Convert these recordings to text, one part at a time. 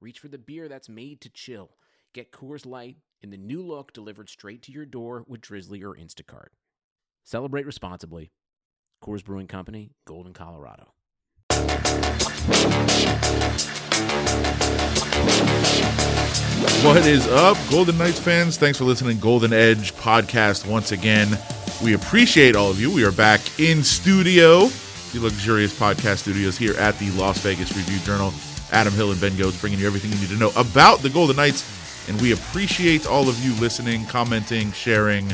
reach for the beer that's made to chill. Get Coors Light in the new look delivered straight to your door with Drizly or Instacart. Celebrate responsibly. Coors Brewing Company, Golden, Colorado. What is up, Golden Knights fans? Thanks for listening Golden Edge podcast once again. We appreciate all of you. We are back in studio, the luxurious podcast studios here at the Las Vegas Review Journal. Adam Hill and Ben Gotz bringing you everything you need to know about the Golden Knights. And we appreciate all of you listening, commenting, sharing,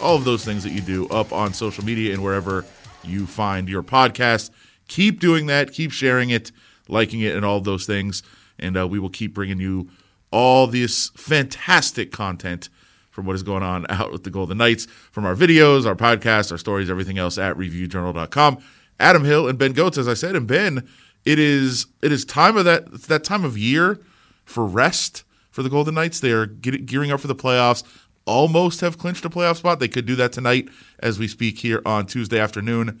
all of those things that you do up on social media and wherever you find your podcast. Keep doing that. Keep sharing it, liking it, and all those things. And uh, we will keep bringing you all this fantastic content from what is going on out with the Golden Knights from our videos, our podcasts, our stories, everything else at reviewjournal.com. Adam Hill and Ben Gotz, as I said, and Ben, it is it is time of that it's that time of year for rest for the Golden Knights. They are get, gearing up for the playoffs. Almost have clinched a playoff spot. They could do that tonight as we speak here on Tuesday afternoon.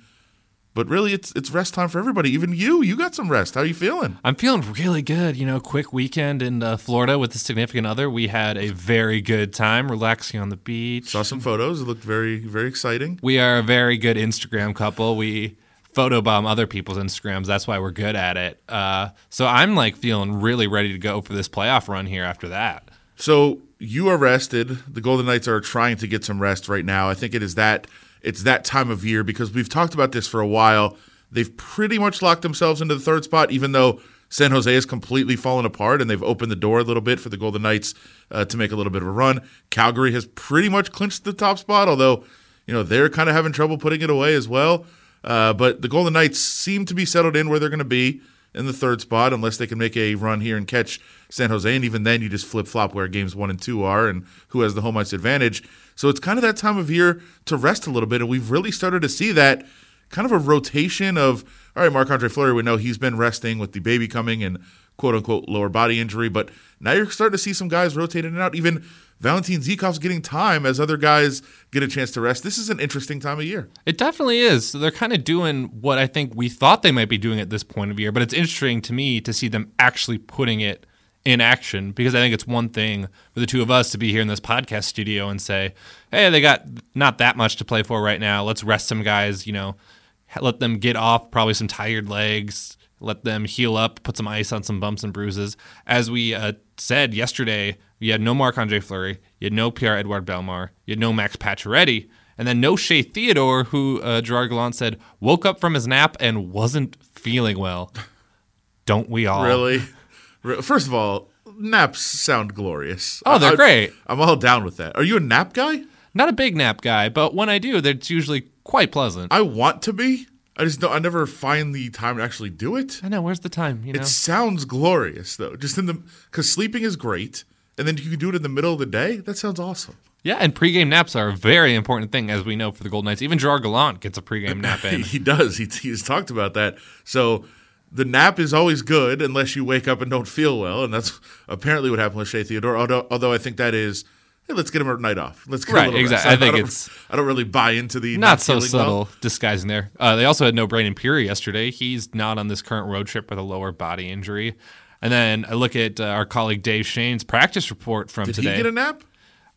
But really, it's it's rest time for everybody. Even you, you got some rest. How are you feeling? I'm feeling really good. You know, quick weekend in uh, Florida with the significant other. We had a very good time relaxing on the beach. Saw some photos. It looked very very exciting. We are a very good Instagram couple. We photobomb other people's Instagrams. That's why we're good at it. Uh, so I'm like feeling really ready to go for this playoff run here after that. So you are rested. The Golden Knights are trying to get some rest right now. I think it is that it's that time of year because we've talked about this for a while. They've pretty much locked themselves into the third spot, even though San Jose has completely fallen apart and they've opened the door a little bit for the Golden Knights uh, to make a little bit of a run. Calgary has pretty much clinched the top spot, although you know they're kind of having trouble putting it away as well. Uh, but the Golden Knights seem to be settled in where they're going to be in the third spot, unless they can make a run here and catch San Jose. And even then, you just flip flop where games one and two are and who has the home ice advantage. So it's kind of that time of year to rest a little bit. And we've really started to see that kind of a rotation of, all right, Marc Andre Fleury, we know he's been resting with the baby coming and quote unquote lower body injury. But now you're starting to see some guys rotating out. Even Valentin Zykov's getting time as other guys get a chance to rest. This is an interesting time of year. It definitely is. So they're kind of doing what I think we thought they might be doing at this point of year, but it's interesting to me to see them actually putting it in action because I think it's one thing for the two of us to be here in this podcast studio and say, "Hey, they got not that much to play for right now. Let's rest some guys, you know, let them get off probably some tired legs, let them heal up, put some ice on some bumps and bruises." As we uh, said yesterday, you had no Marc Andre Fleury, you had no Pierre Edouard Bellemare, you had no Max Pacioretty, and then no Shea Theodore, who uh, Gerard Gallant said woke up from his nap and wasn't feeling well. Don't we all? Really? First of all, naps sound glorious. Oh, they're I, great. I'm all down with that. Are you a nap guy? Not a big nap guy, but when I do, it's usually quite pleasant. I want to be. I just don't. I never find the time to actually do it. I know. Where's the time? You know. It sounds glorious though. Just in the because sleeping is great, and then you can do it in the middle of the day. That sounds awesome. Yeah, and pregame naps are a very important thing, as we know for the Golden Knights. Even Gerard Gallant gets a pregame nap in. he does. He, he's talked about that. So the nap is always good unless you wake up and don't feel well, and that's apparently what happened with Shea Theodore. Although, although I think that is, hey, let's get him a night off. Let's get right, a exactly. Rest. I think I don't, it's I don't really buy into the not so subtle well. disguising there. Uh, they also had no Brandon Pirri yesterday. He's not on this current road trip with a lower body injury. And then I look at uh, our colleague Dave Schoen's practice report from Did today. Did he get a nap?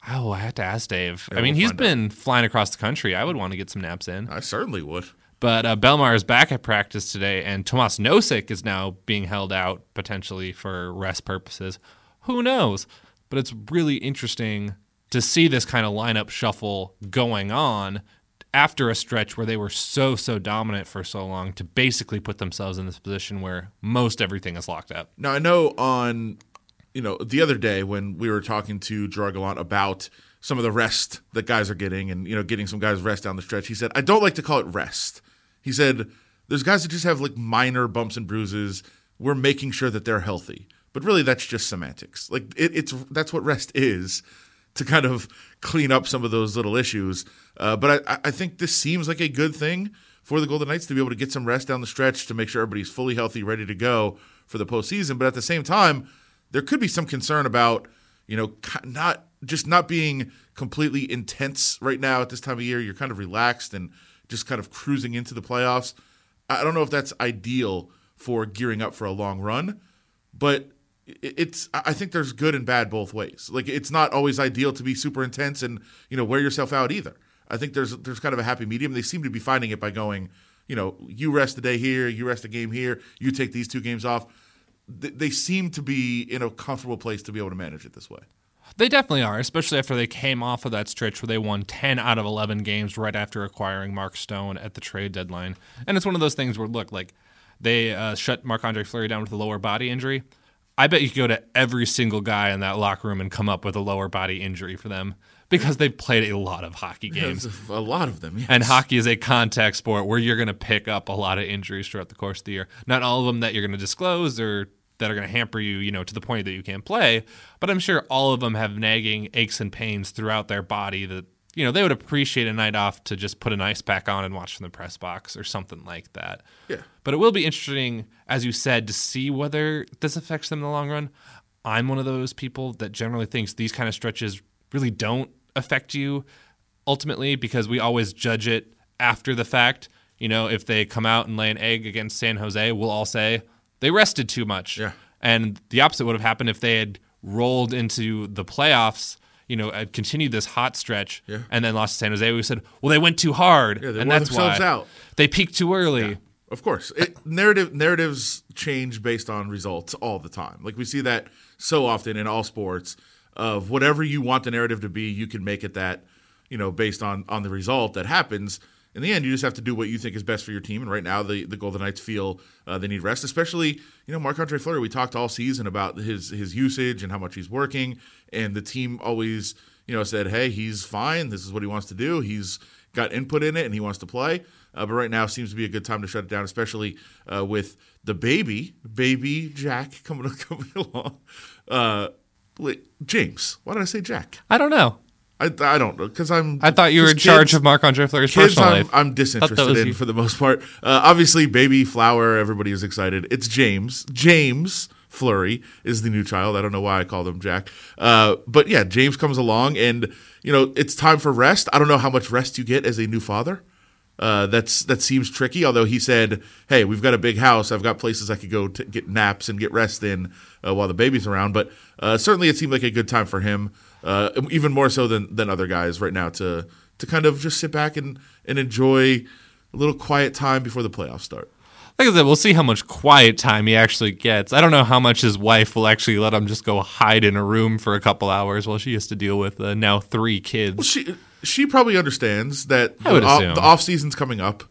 oh, I have to ask Dave. Yeah, I mean, we'll he's been flying across the country. I would want to get some naps in. I certainly would. But uh, Bellemare is back at practice today, and Tomas Nosek is now being held out potentially for rest purposes. Who knows? But it's really interesting to see this kind of lineup shuffle going on after a stretch where they were so, so dominant for so long to basically put themselves in this position where most everything is locked up. Now I know on you know the other day when we were talking to Gerard Gallant about some of the rest that guys are getting and you know getting some guys rest down the stretch. He said I don't like to call it rest. He said there's guys that just have like minor bumps and bruises. We're making sure that they're healthy. but really that's just semantics. Like it, it's that's what rest is to kind of clean up some of those little issues. Uh, but I, I think this seems like a good thing for the Golden Knights to be able to get some rest down the stretch to make sure everybody's fully healthy, ready to go for the postseason. But at the same time, there could be some concern about you know not just not being completely intense right now at this time of year. You're kind of relaxed and just kind of cruising into the playoffs. I don't know if that's ideal for gearing up for a long run, but it's I think there's good and bad both ways. Like it's not always ideal to be super intense and you know wear yourself out either. I think there's there's kind of a happy medium. They seem to be finding it by going, you know, you rest a day here, you rest a game here, you take these two games off. They seem to be in a comfortable place to be able to manage it this way. They definitely are, especially after they came off of that stretch where they won 10 out of 11 games right after acquiring Mark Stone at the trade deadline. And it's one of those things where, look, like they uh, shut Marc Andre Fleury down with a lower body injury. I bet you could go to every single guy in that locker room and come up with a lower body injury for them because they've played a lot of hockey games. a lot of them, yes. And hockey is a contact sport where you're going to pick up a lot of injuries throughout the course of the year. Not all of them that you're going to disclose or that are going to hamper you, you know, to the point that you can't play. But I'm sure all of them have nagging aches and pains throughout their body that you know they would appreciate a night off to just put an ice pack on and watch from the press box or something like that. Yeah. But it will be interesting, as you said, to see whether this affects them in the long run. I'm one of those people that generally thinks these kind of stretches really don't affect you ultimately because we always judge it after the fact. You know, if they come out and lay an egg against San Jose, we'll all say, they rested too much. Yeah. And the opposite would have happened if they had rolled into the playoffs, you know, had continued this hot stretch yeah. and then lost to San Jose. We said, well, they went too hard. Yeah, and that's themselves why out. they peaked too early. Yeah, of course. It, narrative narratives change based on results all the time. Like we see that so often in all sports of whatever you want the narrative to be, you can make it that, you know, based on on the result that happens in the end, you just have to do what you think is best for your team. And right now, the, the Golden Knights feel uh, they need rest, especially you know Marc Andre Fleury. We talked all season about his his usage and how much he's working, and the team always you know said, "Hey, he's fine. This is what he wants to do. He's got input in it, and he wants to play." Uh, but right now seems to be a good time to shut it down, especially uh, with the baby, baby Jack coming coming along. Uh, James, why did I say Jack? I don't know. I, I don't know because I'm. I thought you were in kids, charge of Marc Andre Fleury's kids. personal I'm, life. I'm disinterested in you. for the most part. Uh, obviously, baby flower. Everybody is excited. It's James. James Fleury is the new child. I don't know why I called him Jack. Uh, but yeah, James comes along, and you know it's time for rest. I don't know how much rest you get as a new father. Uh, that's that seems tricky. Although he said, "Hey, we've got a big house. I've got places I could go to get naps and get rest in uh, while the baby's around." But uh, certainly, it seemed like a good time for him, uh, even more so than than other guys right now to to kind of just sit back and and enjoy a little quiet time before the playoffs start. Like I said, we'll see how much quiet time he actually gets. I don't know how much his wife will actually let him just go hide in a room for a couple hours while she has to deal with uh, now three kids. Well, she she probably understands that the, off, the off season's coming up.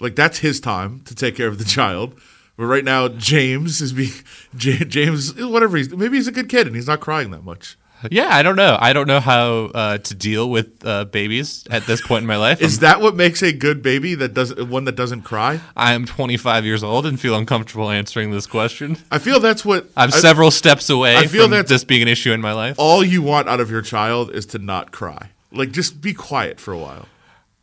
Like that's his time to take care of the child. But right now, James is being James, whatever he's maybe he's a good kid and he's not crying that much. Yeah, I don't know. I don't know how uh, to deal with uh, babies at this point in my life. Is that what makes a good baby? That does one that doesn't cry. I am 25 years old and feel uncomfortable answering this question. I feel that's what I'm I- several steps away I feel from this being an issue in my life. all you want out of your child is to not cry. Like just be quiet for a while.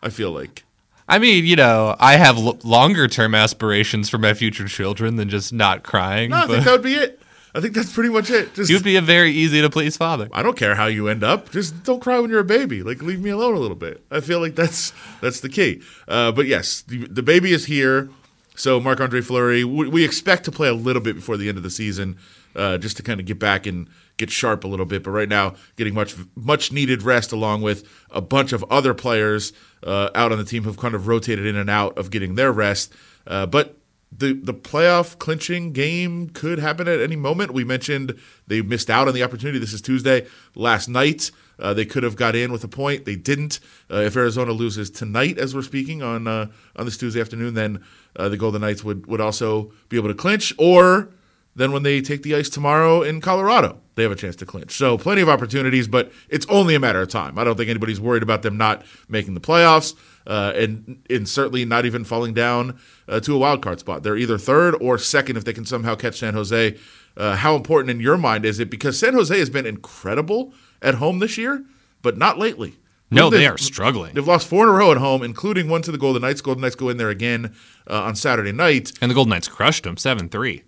I feel like. I mean, you know, I have l- longer term aspirations for my future children than just not crying. No, I think that would be it. I think that's pretty much it. Just you'd be a very easy to please father. I don't care how you end up. Just don't cry when you're a baby. Like leave me alone a little bit. I feel like that's that's the key. Uh, but yes, the, the baby is here. So Marc Andre Fleury, we, we expect to play a little bit before the end of the season, uh, just to kind of get back and get sharp a little bit. But right now, getting much much needed rest, along with a bunch of other players uh, out on the team who've kind of rotated in and out of getting their rest. Uh, but the the playoff clinching game could happen at any moment. We mentioned they missed out on the opportunity. This is Tuesday. Last night, uh, they could have got in with a point. They didn't. Uh, if Arizona loses tonight, as we're speaking on uh, on this Tuesday afternoon, then uh, the Golden Knights would would also be able to clinch. Or then when they take the ice tomorrow in Colorado, they have a chance to clinch. So plenty of opportunities, but it's only a matter of time. I don't think anybody's worried about them not making the playoffs, uh, and and certainly not even falling down uh, to a wild card spot. They're either third or second if they can somehow catch San Jose. Uh, how important in your mind is it? Because San Jose has been incredible at home this year, but not lately. No, they are struggling. They've lost four in a row at home, including one to the Golden Knights. Golden Knights go in there again uh, on Saturday night. And the Golden Knights crushed them 7 3.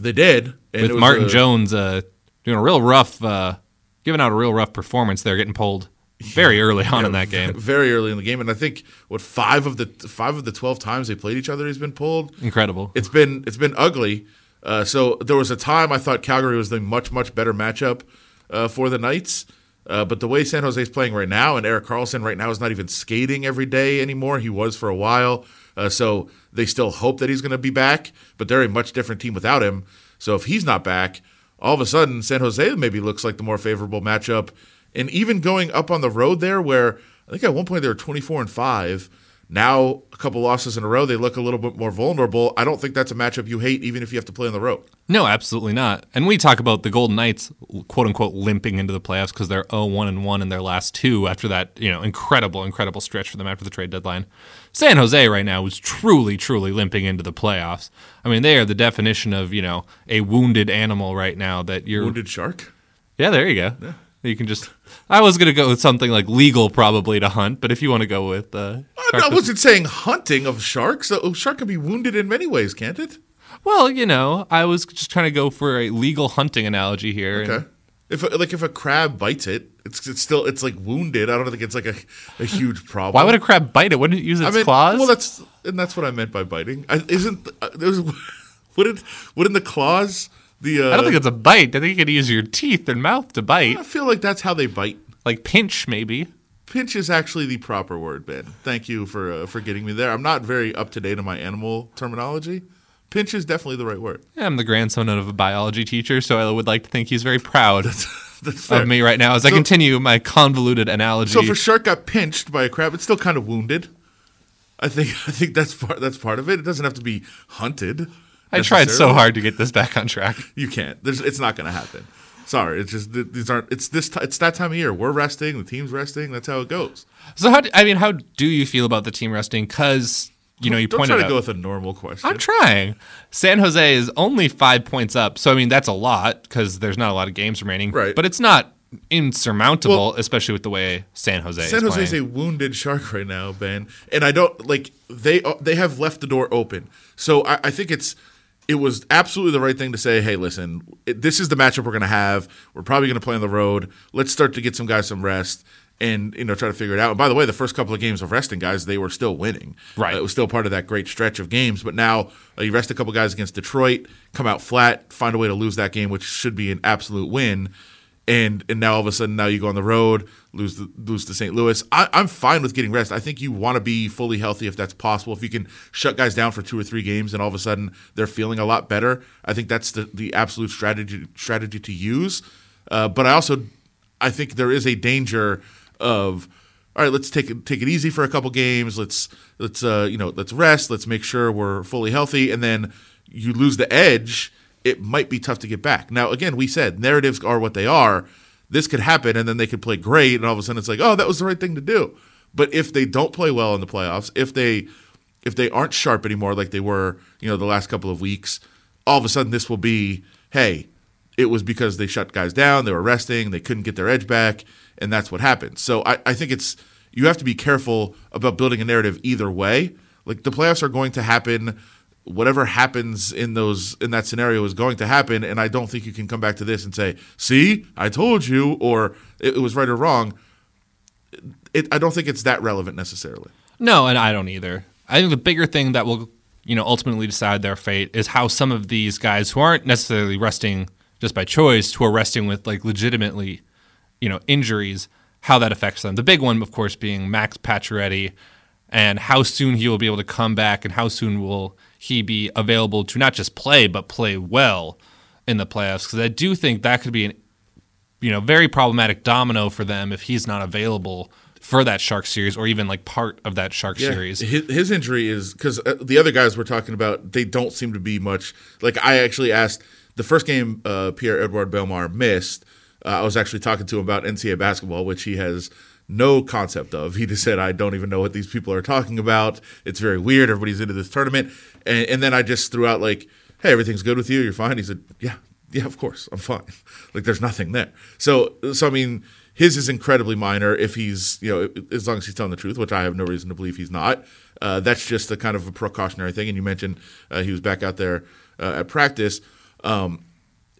They did and With Martin a- Jones uh, doing a real rough, uh, giving out a real rough performance there, getting pulled very early on in that game. very early in the game, and I think what five of the five of the twelve times they played each other, he's been pulled. Incredible. It's been it's been ugly. Uh, so there was a time I thought Calgary was the much much better matchup uh, for the Knights. Uh, but the way San Jose is playing right now, and Erik Karlsson right now is not even skating every day anymore. He was for a while. Uh, so they still hope that he's going to be back, but they're a much different team without him. So if he's not back, all of a sudden San Jose maybe looks like the more favorable matchup. And even going up on the road there, where I think at one point they were 24 and 5. Now, a couple losses in a row, they look a little bit more vulnerable. I don't think that's a matchup you hate, even if you have to play on the road. No, absolutely not. And we talk about the Golden Knights, quote unquote, limping into the playoffs because they're 0 1 and 1 in their last two after that, you know, incredible, incredible stretch for them after the trade deadline. San Jose right now is truly, truly limping into the playoffs. I mean, they are the definition of, you know, a wounded animal right now that you're. Wounded Shark? Yeah, there you go. You can just. I was going to go with something like legal, probably, to hunt, but if you want to go with. Uh, I, I wasn't saying hunting of sharks. A shark can be wounded in many ways, can't it? Well, you know, I was just trying to go for a legal hunting analogy here. Okay. If like if a crab bites it, it's it's still it's like wounded. I don't think it's like a, a huge problem. Why would a crab bite it? Wouldn't it use its I mean, claws? Well, that's and that's what I meant by biting. I, isn't uh, wouldn't wouldn't the claws the uh, I don't think it's a bite. I think you could use your teeth and mouth to bite. I feel like that's how they bite. Like pinch, maybe. Pinch is actually the proper word, Ben. Thank you for uh, for getting me there. I'm not very up to date on my animal terminology. Pinch is definitely the right word. Yeah, I'm the grandson of a biology teacher, so I would like to think he's very proud That's fair. of me right now as I continue my convoluted analogy. So if a shark got pinched by a crab, it's still kind of wounded. I think I think that's part that's part of it. It doesn't have to be hunted. I tried so hard to get this back on track. You can't. There's, it's not going to happen. Sorry, it's just these aren't. It's this. T- it's that time of year. We're resting. The team's resting. That's how it goes. So how? Do, I mean, how do you feel about the team resting? Because you know you Don't pointed try to out. go with a normal question. I'm trying. San Jose is only five points up, so I mean that's a lot because there's not a lot of games remaining. Right. But it's not insurmountable, Well- especially with the way San Jose San Jose is a wounded shark right now, Ben, and I don't like they uh, they have left the door open. So I, I think it's it was absolutely the right thing to say. Hey, listen, it, this is the matchup we're going to have. We're probably going to play on the road. Let's start to get some guys some rest. And you know, try to figure it out. And by the way, the first couple of games of resting guys, they were still winning. Right. Uh, it was still part of that great stretch of games. But now uh, you rest a couple guys against Detroit, come out flat, find a way to lose that game, which should be an absolute win and and now all of a sudden now you go on the road lose the, lose to St. Louis. I, I'm fine with getting rest. I think you want to be fully healthy if that's possible. If you can shut guys down for two or three games and all of a sudden they're feeling a lot better, I think that's the, the absolute strategy strategy to use. Uh, but I also I think there is a danger of all right, let's take it take it easy for a couple games. Let's let's uh, you know let's rest. Let's make sure we're fully healthy, and then you lose the edge. It might be tough to get back. Now, again, we said narratives are what they are. This could happen, and then they could play great, and all of a sudden it's like, oh, that was the right thing to do. But if they don't play well in the playoffs, if they if they aren't sharp anymore like they were, you know, the last couple of weeks, all of a sudden this will be, hey, it was because they shut guys down, they were resting, they couldn't get their edge back, and that's what happened. So I, I think it's you have to be careful about building a narrative either way. Like the playoffs are going to happen. Whatever happens in those in that scenario is going to happen, and I don't think you can come back to this and say, "See, I told you," or "It, it was right or wrong." It, I don't think it's that relevant necessarily. No, and I don't either. I think the bigger thing that will, you know, ultimately decide their fate is how some of these guys who aren't necessarily resting just by choice, who are resting with like legitimately, you know, injuries, how that affects them. The big one, of course, being Max Pacioretty, and how soon he will be able to come back, and how soon will he be available to not just play but play well in the playoffs. Because I do think that could be an, you know, very problematic domino for them if he's not available for that Shark series or even like part of that Shark series. His, his injury is because uh, the other guys we're talking about, they don't seem to be much. Like I actually asked, the first game uh, Pierre Edouard Bellemare missed, uh, I was actually talking to him about NCAA basketball, which he has no concept of. He just said, I don't even know what these people are talking about. It's very weird. Everybody's into this tournament. And, and then I just threw out, like, hey, everything's good with you? You're fine? He said, yeah, yeah, of course, I'm fine. like, there's nothing there. So, so I mean, his is incredibly minor if he's, you know, as long as he's telling the truth, which I have no reason to believe he's not. Uh, that's just a kind of a precautionary thing. And you mentioned uh, he was back out there uh, at practice. Um,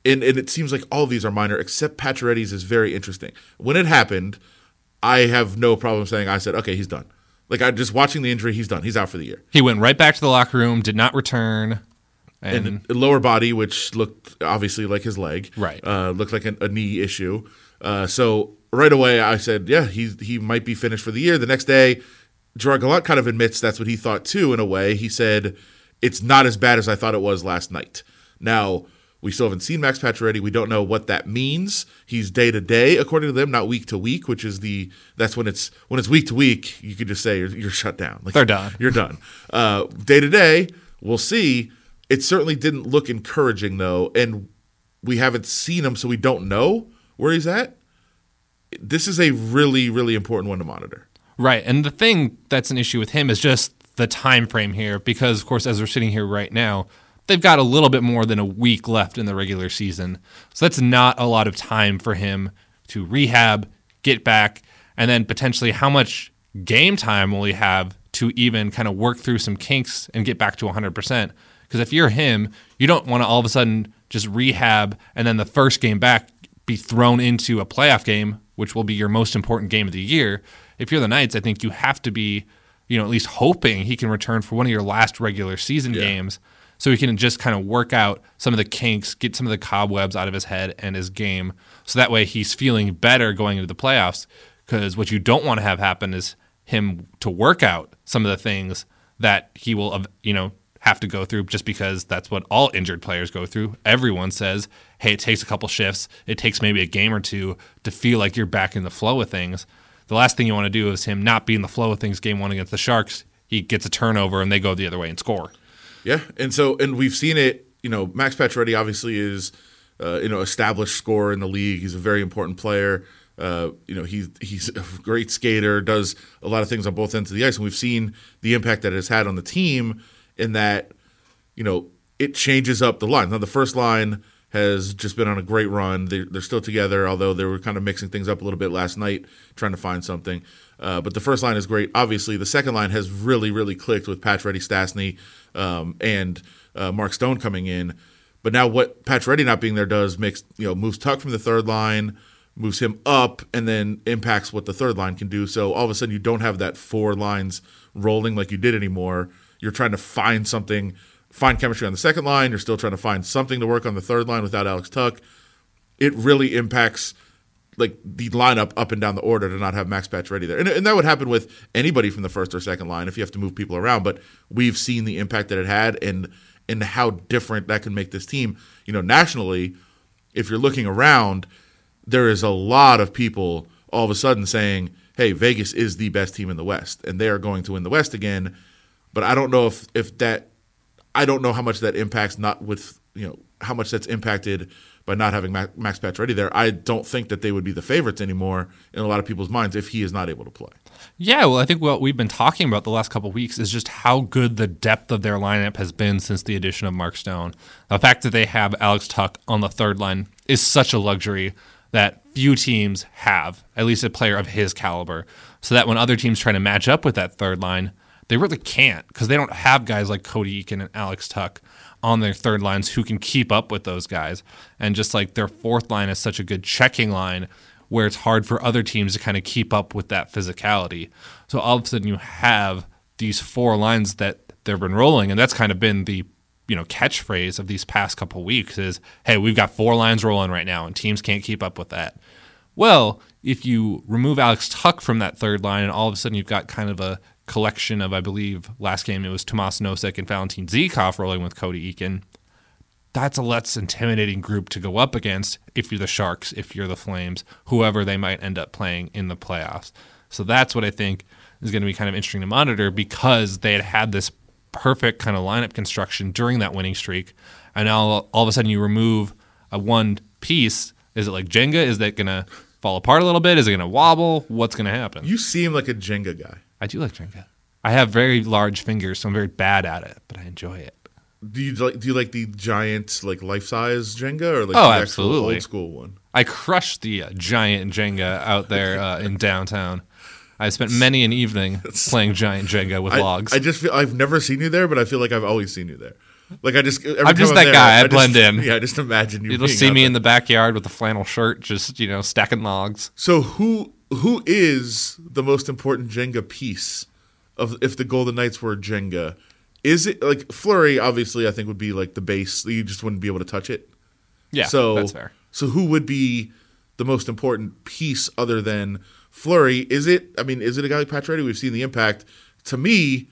and, and it seems like all of these are minor, except Pacioretty's is very interesting. When it happened, I have no problem saying I said, okay, he's done. Like I just watching the injury, he's done. He's out for the year. He went right back to the locker room, did not return. And, and lower body, which looked obviously like his leg, right? Uh, looked like a, a knee issue. Uh, so right away, I said, yeah, he he might be finished for the year. The next day, Gerard Gallant kind of admits that's what he thought too. In a way, he said it's not as bad as I thought it was last night. Now we still haven't seen Max Pacioretty. We don't know what that means. He's day to day, according to them, not week to week, which is the that's when it's when it's week to week. You could just say you're, you're shut down. Like, They're done. You're done. Uh, day to day, we'll see. It certainly didn't look encouraging though, and we haven't seen him, so we don't know where he's at. This is a really, really important one to monitor. Right, and the thing that's an issue with him is just the time frame here, because of course, as we're sitting here right now they've got a little bit more than a week left in the regular season. So that's not a lot of time for him to rehab, get back, and then potentially how much game time will he have to even kind of work through some kinks and get back to 100%. Because if you're him, you don't want to all of a sudden just rehab and then the first game back be thrown into a playoff game, which will be your most important game of the year. If you're the Knights, I think you have to be, you know, at least hoping he can return for one of your last regular season yeah. games so he can just kind of work out some of the kinks, get some of the cobwebs out of his head and his game. So that way he's feeling better going into the playoffs. Because what you don't want to have happen is him to work out some of the things that he will, you know, have to go through just because that's what all injured players go through. Everyone says, hey, it takes a couple shifts, it takes maybe a game or two to feel like you're back in the flow of things. The last thing you want to do is him not be in the flow of things game one against the Sharks. He gets a turnover and they go the other way and score. Yeah, and so and we've seen it. You know, Max Pacioretty obviously is uh, you know established scorer in the league. He's a very important player. Uh, you know, he's he's a great skater. Does a lot of things on both ends of the ice, and we've seen the impact that it has had on the team. In that, you know, it changes up the line. Now, the first line has just been on a great run. They're, they're still together, although they were kind of mixing things up a little bit last night, trying to find something. Uh, but the first line is great. Obviously, the second line has really, really clicked with Pacioretty, Stastny, um, and uh, Mark Stone coming in. But now what Pacioretty not being there does makes you know moves Tuch from the third line, moves him up, and then impacts what the third line can do. So all of a sudden you don't have that four lines rolling like you did anymore. You're trying to find something, find chemistry on the second line. You're still trying to find something to work on the third line without Alex Tuch. It really impacts like the lineup up and down the order to not have Max Pacioretty there. And, and that would happen with anybody from the first or second line if you have to move people around. But we've seen the impact that it had and and how different that can make this team. You know, nationally, if you're looking around, there is a lot of people all of a sudden saying, "Hey, Vegas is the best team in the West, and they are going to win the West again." But I don't know if if that, I don't know how much that impacts not with you know how much that's impacted by not having Max Pacioretty there, I don't think that they would be the favorites anymore in a lot of people's minds if he is not able to play. Yeah, well, I think what we've been talking about the last couple weeks is just how good the depth of their lineup has been since the addition of Mark Stone. The fact that they have Alex Tuch on the third line is such a luxury that few teams have, at least a player of his caliber. So that when other teams try to match up with that third line, they really can't because they don't have guys like Cody Eakin and Alex Tuch on their third lines who can keep up with those guys. And just like their fourth line is such a good checking line where it's hard for other teams to kind of keep up with that physicality. So all of a sudden you have these four lines that they've been rolling, and that's kind of been the you know catchphrase of these past couple weeks is hey we've got four lines rolling right now and teams can't keep up with that well if you remove alex tuch from that third line and all of a sudden you've got kind of a collection of, I believe, last game it was Tomas Nosek and Valentin Zykov rolling with Cody Eakin. That's a less intimidating group to go up against if you're the Sharks, if you're the Flames, whoever they might end up playing in the playoffs. So that's what I think is going to be kind of interesting to monitor because they had had this perfect kind of lineup construction during that winning streak. and now all of a sudden you remove a one piece. Is it like Jenga? Is that gonna fall apart a little bit? Is it gonna wobble? What's gonna happen? You seem like a Jenga guy. I do like Jenga. I have very large fingers, so I'm very bad at it, but I enjoy it. Do you like do you like the giant like life size Jenga or like Oh, the absolutely. old school one? I crushed the uh, giant Jenga out there uh, in downtown. I spent many an evening playing giant Jenga with I, logs. I just feel I've never seen you there, but I feel like I've always seen you there. Like I just I'm just time that guy. I just- blend in. Yeah, I just imagine you. You'll see me there. in the backyard with a flannel shirt, just you know, stacking logs. So who who is the most important Jenga piece of if the Golden Knights were Jenga? Is it like Fleury? Obviously, I think would be like the base. You just wouldn't be able to touch it. Yeah, so that's fair. So who would be the most important piece other than Fleury? Is it? I mean, is it a guy like Pacioretty? We've seen the impact. To me,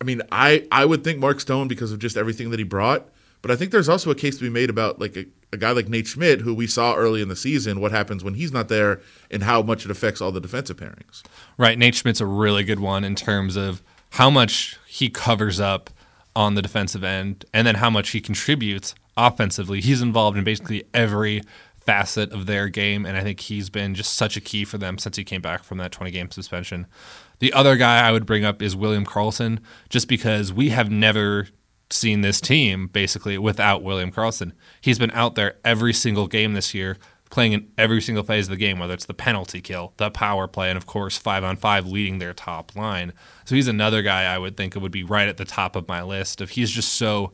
I mean, I I would think Mark Stone because of just everything that he brought. But I think there's also a case to be made about like a, a guy like Nate Schmidt, who we saw early in the season, what happens when he's not there, and how much it affects all the defensive pairings. Right, Nate Schmidt's a really good one in terms of how much he covers up on the defensive end, and then how much he contributes offensively. He's involved in basically every facet of their game, and I think he's been just such a key for them since he came back from that 20 game suspension. The other guy I would bring up is William Karlsson, just because we have never seen this team basically without William Karlsson. He's been out there every single game this year, playing in every single phase of the game, whether it's the penalty kill, the power play, and of course five on five leading their top line. So he's another guy I would think it would be right at the top of my list. if he's just so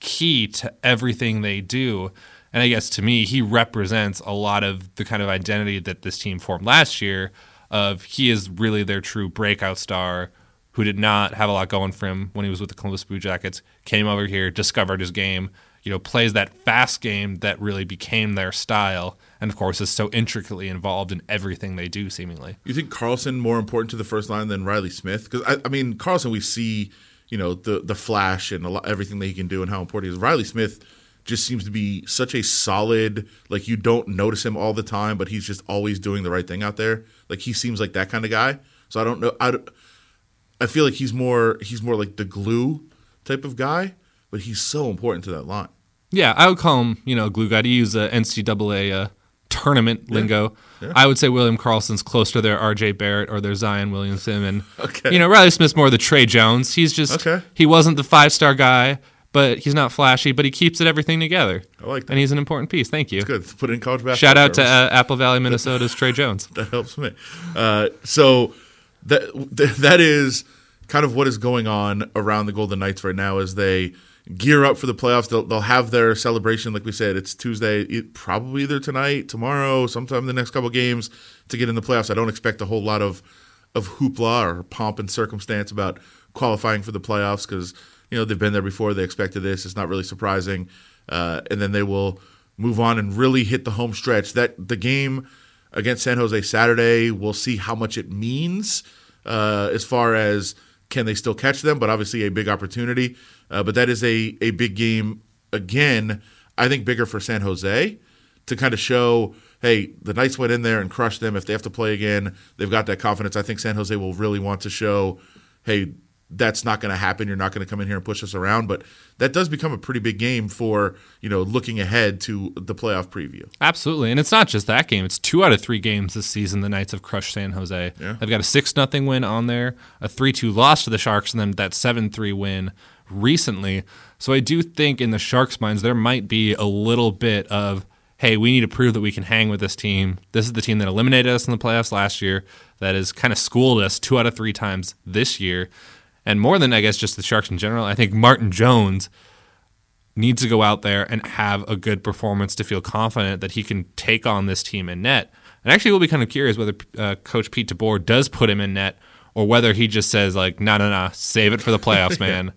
key to everything they do. And I guess to me, he represents a lot of the kind of identity that this team formed last year. Of he is really their true breakout star, who did not have a lot going for him when he was with the Columbus Blue Jackets. Came over here, discovered his game, you know, plays that fast game that really became their style, and of course is so intricately involved in everything they do, seemingly. You think Karlsson more important to the first line than Riley Smith? Because I, I mean, Karlsson, we see you know the the flash and lot, everything that he can do and how important he is. Riley Smith just seems to be such a solid like you don't notice him all the time, but he's just always doing the right thing out there. Like he seems like that kind of guy. So I don't know. I, don't- I feel like he's more he's more like the glue type of guy, but he's so important to that line. Yeah, I would call him, you know, a glue guy to use a NCAA uh, tournament lingo. I would say William Karlsson's close to their RJ Barrett or their Zion Williamson. And, Okay. you know, Riley Smith's more the Tre Jones. He's just, Okay. he wasn't the five star guy, but he's not flashy, but he keeps it everything together. I like that. And he's an important piece. Thank you. Good. Put it in college basketball. Shout out to uh, Apple Valley, Minnesota's Tre Jones. that helps me. Uh, so that that is kind of what is going on around the Golden Knights right now as they gear up for the playoffs. They'll, they'll have their celebration, like we said, it's Tuesday, probably either tonight, tomorrow, sometime in the next couple games to get in the playoffs. I don't expect a whole lot of of hoopla or pomp and circumstance about qualifying for the playoffs because you know they've been there before. They expected this. It's not really surprising, uh, and then they will move on and really hit the home stretch. That the game against San Jose Saturday, we'll see how much it means uh, as far as can they still catch them, but obviously a big opportunity. Uh, but that is a a big game again. I think bigger for San Jose to kind of show, hey, the Knights went in there and crushed them. If they have to play again, they've got that confidence. I think San Jose will really want to show, hey, that's not going to happen. You're not going to come in here and push us around. But that does become a pretty big game for you know looking ahead to the playoff preview. Absolutely, and it's not just that game. It's two out of three games this season. The Knights have crushed San Jose. Yeah. They've got a six nothing win on there, a three two loss to the Sharks, and then that seven three win recently. So I do think in the Sharks' minds there might be a little bit of, hey, we need to prove that we can hang with this team. This is the team that eliminated us in the playoffs last year. That has kind of schooled us two out of three times this year. And more than I guess just the Sharks in general, I think Martin Jones needs to go out there and have a good performance to feel confident that he can take on this team in net. And actually, we'll be kind of curious whether uh, Coach Pete DeBoer does put him in net or whether he just says like, "No, no, no, save it for the playoffs, man."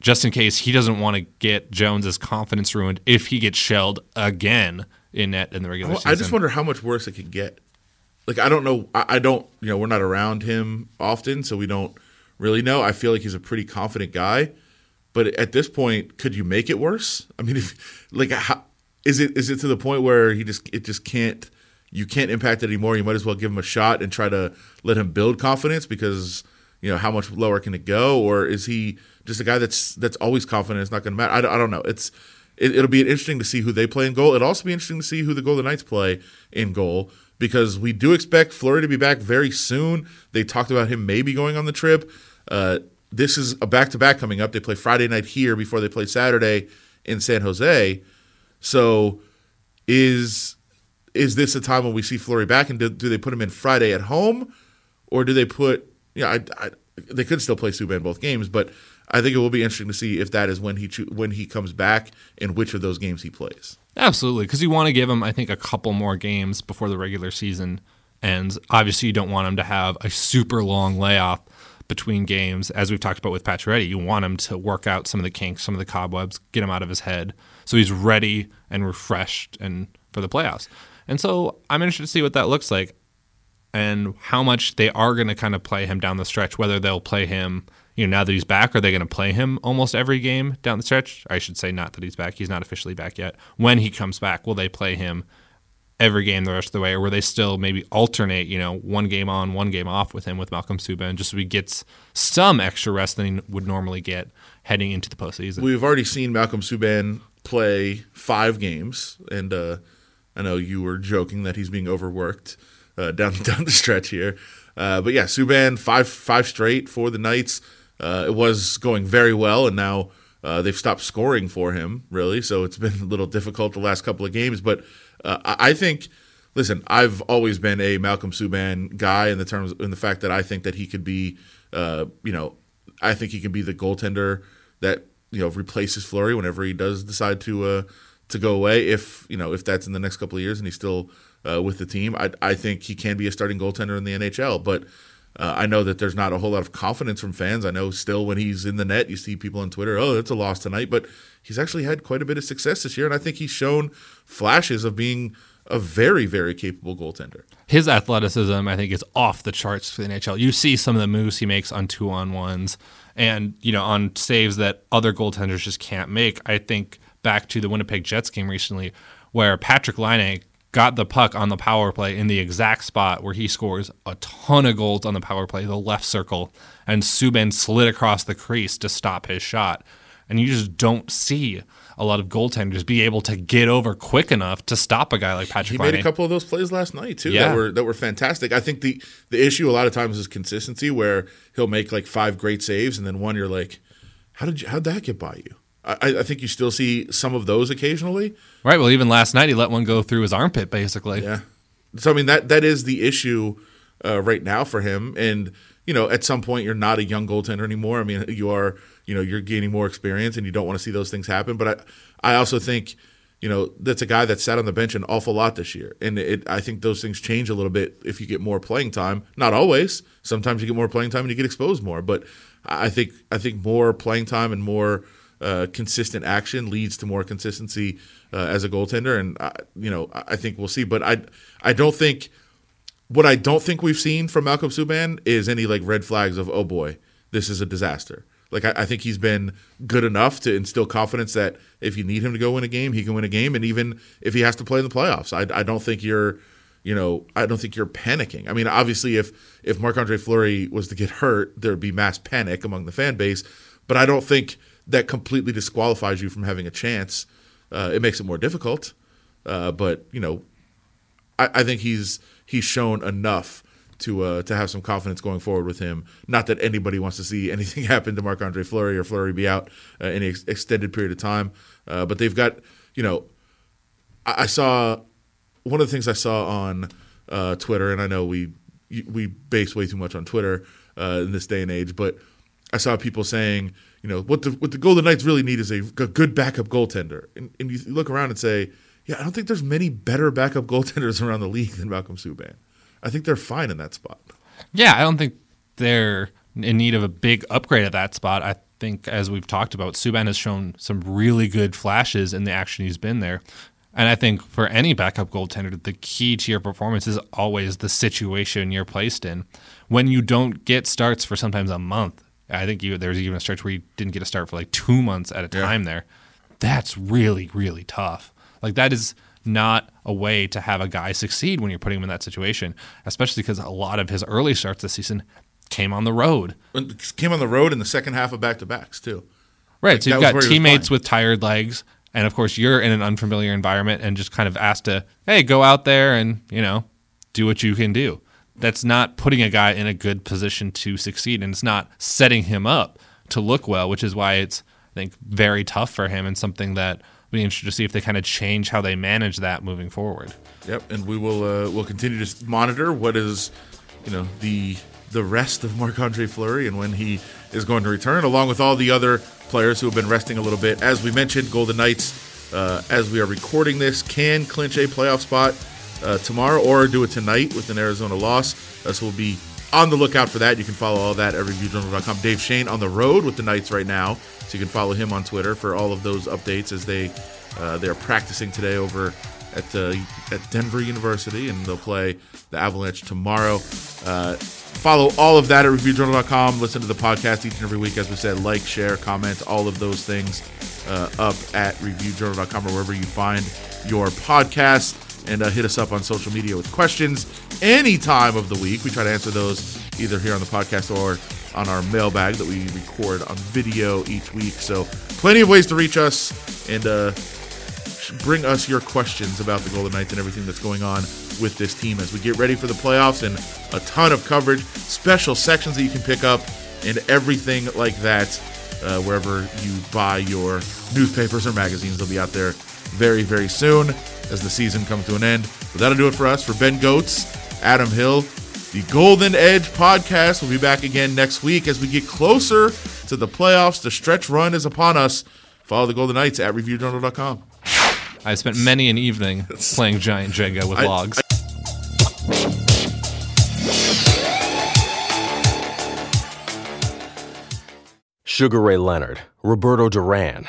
Just in case he doesn't want to get Jones's confidence ruined if he gets shelled again in net in the regular Well, season. I just wonder how much worse it could get. Like I don't know. I, I don't. You know, we're not around him often, so we don't really know. I feel like he's a pretty confident guy, but at this point, could you make it worse? I mean, if like, how, is it is it to the point where he just it just can't you can't impact it anymore? You might as well give him a shot and try to let him build confidence because you know how much lower can it go, or is he just a guy that's that's always confident? It's not going to matter. I, I don't know. It's it, it'll be interesting to see who they play in goal. It'll also be interesting to see who the Golden Knights play in goal because we do expect Fleury to be back very soon. They talked about him maybe going on the trip. Uh, this is a back to back coming up. They play Friday night here before they play Saturday in San Jose. So is is this a time when we see Fleury back, and do, do they put him in Friday at home, or do they put? Yeah, you know, I, I, they could still play Subban both games, but I think it will be interesting to see if that is when he cho- when he comes back and which of those games he plays. Absolutely, because you want to give him, I think, a couple more games before the regular season ends. Obviously, you don't want him to have a super long layoff between games, as we've talked about with Pacioretty. You want him to work out some of the kinks, some of the cobwebs, get him out of his head, so he's ready and refreshed and for the playoffs. And so I'm interested to see what that looks like and how much they are going to kind of play him down the stretch. Whether they'll play him, you know, now that he's back, are they going to play him almost every game down the stretch? I should say not that he's back. He's not officially back yet. When he comes back, will they play him every game the rest of the way, or will they still maybe alternate, you know, one game on, one game off with him with Malcolm Subban, just so he gets some extra rest than he would normally get heading into the postseason? We've already seen Malcolm Subban play five games, and uh, I know you were joking that he's being overworked uh, down down the stretch here, uh, but yeah, Subban five five straight for the Knights. Uh, it was going very well, and now. Uh, they've stopped scoring for him, really. So it's been a little difficult the last couple of games. But uh, I think, listen, I've always been a Malcolm Subban guy in the terms in the fact that I think that he could be, uh, you know, I think he can be the goaltender that you know replaces Fleury whenever he does decide to uh, to go away. If you know if that's in the next couple of years and he's still uh, with the team, I, I think he can be a starting goaltender in the NHL. But uh, I know that there's not a whole lot of confidence from fans. I know still when he's in the net, you see people on Twitter, oh, it's a loss tonight. But he's actually had quite a bit of success this year, and I think he's shown flashes of being a very, very capable goaltender. His athleticism, I think, is off the charts for the NHL. You see some of the moves he makes on two on ones and, you know, on saves that other goaltenders just can't make. I think back to the Winnipeg Jets game recently where Patrik Laine got the puck on the power play in the exact spot where he scores a ton of goals on the power play, the left circle, and Subban slid across the crease to stop his shot. And you just don't see a lot of goaltenders be able to get over quick enough to stop a guy like Patrick. He Laine. made a couple of those plays last night too Yeah. that were that were fantastic. I think the the issue a lot of times is consistency, where he'll make like five great saves, and then one you're like, how did you, how'd that get by you? I, I think you still see some of those occasionally. Right. Well, even last night he let one go through his armpit, basically. Yeah. So I mean that that is the issue uh, right now for him, and you know at some point you're not a young goaltender anymore. I mean you are you know you're gaining more experience, and you don't want to see those things happen. But I I also think you know that's a guy that sat on the bench an awful lot this year, and it I think those things change a little bit if you get more playing time. Not always. Sometimes you get more playing time and you get exposed more, but I think I think more playing time and more uh, consistent action leads to more consistency uh, as a goaltender, and uh, you know I I think we'll see. But I I don't think what I don't think we've seen from Malcolm Subban is any like red flags of oh boy this is a disaster. Like I, I think he's been good enough to instill confidence that if you need him to go win a game, he can win a game, and even if he has to play in the playoffs, I, I don't think you're you know, I don't think you're panicking. I mean, obviously, if if Marc Andre Fleury was to get hurt, there would be mass panic among the fan base. But I don't think that completely disqualifies you from having a chance. Uh, it makes it more difficult, uh, but you know, I, I think he's he's shown enough to uh, to have some confidence going forward with him. Not that anybody wants to see anything happen to Marc Andre Fleury or Fleury be out uh, in an ex- extended period of time, uh, but they've got you know, I, I saw one of the things I saw on uh, Twitter, and I know we we base way too much on Twitter uh, in this day and age, but I saw people saying, you know, what the what the Golden Knights really need is a good backup goaltender, and, and you look around and say, yeah, I don't think there's many better backup goaltenders around the league than Malcolm Subban. I think they're fine in that spot. Yeah, I don't think they're in need of a big upgrade at that spot. I think, as we've talked about, Subban has shown some really good flashes in the action he's been there. And I think for any backup goaltender, the key to your performance is always the situation you're placed in. When you don't get starts for sometimes a month, I think you, was even a stretch where you didn't get a start for like two months at a Yeah. time there. That's really, really tough. Like, that is not a way to have a guy succeed when you're putting him in that situation, especially because a lot of his early starts this season came on the road. Came on the road in the second half of back to backs too. Right. so you've got where he was teammates with tired legs, And of course, you're in an unfamiliar environment and just kind of asked to, hey, go out there and, you know, do what you can do. That's not putting a guy in a good position to succeed. And it's not setting him up to look well, which is why it's, I think, very tough for him and something that be interested to see if they kind of change how they manage that moving forward. Yep, and we will uh, we'll continue to monitor what is, you know, the the rest of Marc Andre Fleury and when he is going to return, along with all the other players who have been resting a little bit. As we mentioned, Golden Knights, uh, as we are recording this, can clinch a playoff spot uh, tomorrow or do it tonight with an Arizona loss. Uh, so we'll be on the lookout for that. You can follow all that at reviewjournal.com. Dave Schoen on the road with the Knights right now, so you can follow him on Twitter for all of those updates as they uh, they're practicing today over at uh, at Denver University, and they'll play the Avalanche tomorrow. Uh, follow all of that at reviewjournal.com. Listen to the podcast each and every week, as we said. Like, share, comment, all of those things uh, up at reviewjournal.com or wherever you find your podcast. And uh, hit us up on social media with questions any time of the week. We try to answer those either here on the podcast or on our mailbag that we record on video each week. So, plenty of ways to reach us and uh, bring us your questions about the Golden Knights and everything that's going on with this team as we get ready for the playoffs and a ton of coverage, special sections that you can pick up, and everything like that. Uh, wherever you buy your newspapers or magazines, they'll be out there very, very soon as the season comes to an end. But that'll do it for us. For Ben Gotz, Adam Hill, the Golden Edge podcast will be back again next week as we get closer to the playoffs. The stretch run is upon us. Follow the Golden Knights at reviewjournal.com. I spent many an evening playing giant Jenga with I- logs. I- Sugar Ray Leonard, Roberto Duran,